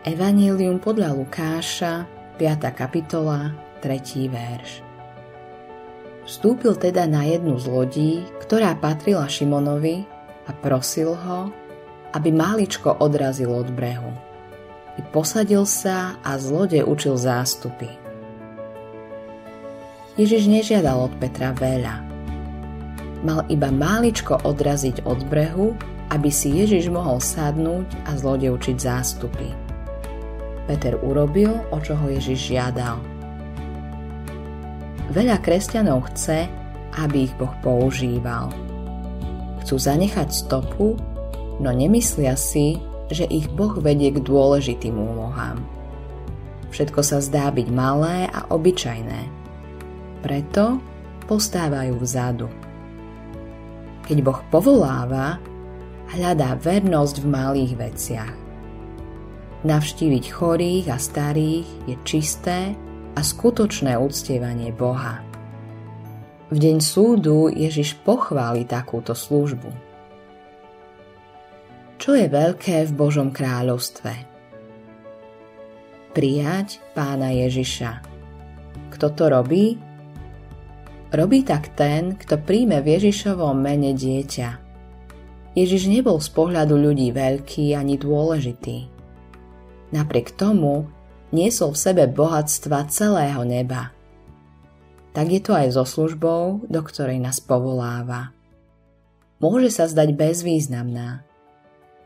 Evangelium podľa Lukáša, 5. kapitola, 3. verš. Vstúpil teda na jednu z lodí, ktorá patrila Šimonovi a prosil ho, aby máličko odrazil od brehu. I posadil sa a z lode učil zástupy. Ježiš nežiadal od Petra veľa. Mal iba máličko odraziť od brehu, aby si Ježiš mohol sadnúť a z lode učiť zástupy. Peter urobil, o čo ho Ježiš žiadal. Veľa kresťanov chce, aby ich Boh používal. Chcú zanechať stopu, no nemyslia si, že ich Boh vedie k dôležitým úlohám. Všetko sa zdá byť malé a obyčajné. Preto postávajú vzadu. Keď Boh povoláva, hľadá vernosť v malých veciach. Navštíviť chorých a starých je čisté a skutočné uctievanie Boha. V deň súdu Ježiš pochváli takúto službu. Čo je veľké v Božom kráľovstve? Prijať pána Ježiša. Kto to robí? Robí tak ten, kto príjme v Ježišovom mene dieťa. Ježiš nebol z pohľadu ľudí veľký ani dôležitý Napriek tomu niesol v sebe bohatstva celého neba. Tak je to aj so službou, do ktorej nás povoláva. Môže sa zdať bezvýznamná,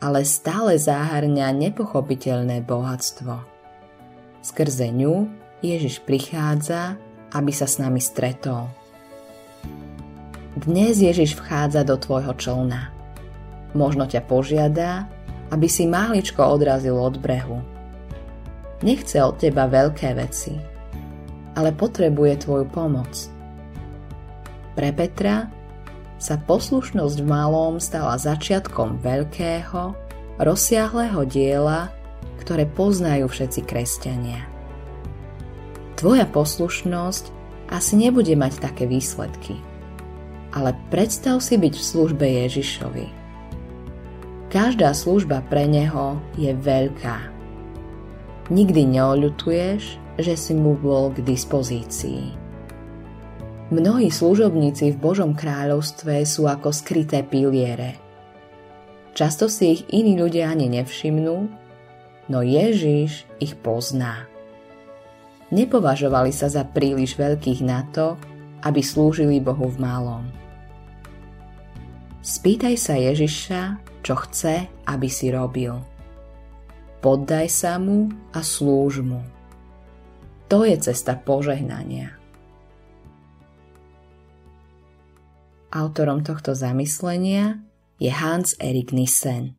ale stále záhrňa nepochopiteľné bohatstvo. Skrze ňu Ježiš prichádza, aby sa s nami stretol. Dnes Ježiš vchádza do tvojho člna. Možno ťa požiada, aby si máličko odrazil od brehu nechce od teba veľké veci, ale potrebuje tvoju pomoc. Pre Petra sa poslušnosť v malom stala začiatkom veľkého, rozsiahleho diela, ktoré poznajú všetci kresťania. Tvoja poslušnosť asi nebude mať také výsledky, ale predstav si byť v službe Ježišovi. Každá služba pre Neho je veľká Nikdy neoľutuješ, že si mu bol k dispozícii. Mnohí služobníci v Božom kráľovstve sú ako skryté piliere. Často si ich iní ľudia ani nevšimnú, no Ježiš ich pozná. Nepovažovali sa za príliš veľkých na to, aby slúžili Bohu v malom. Spýtaj sa Ježiša, čo chce, aby si robil poddaj sa mu a slúž mu. To je cesta požehnania. Autorom tohto zamyslenia je Hans Erik Nissen.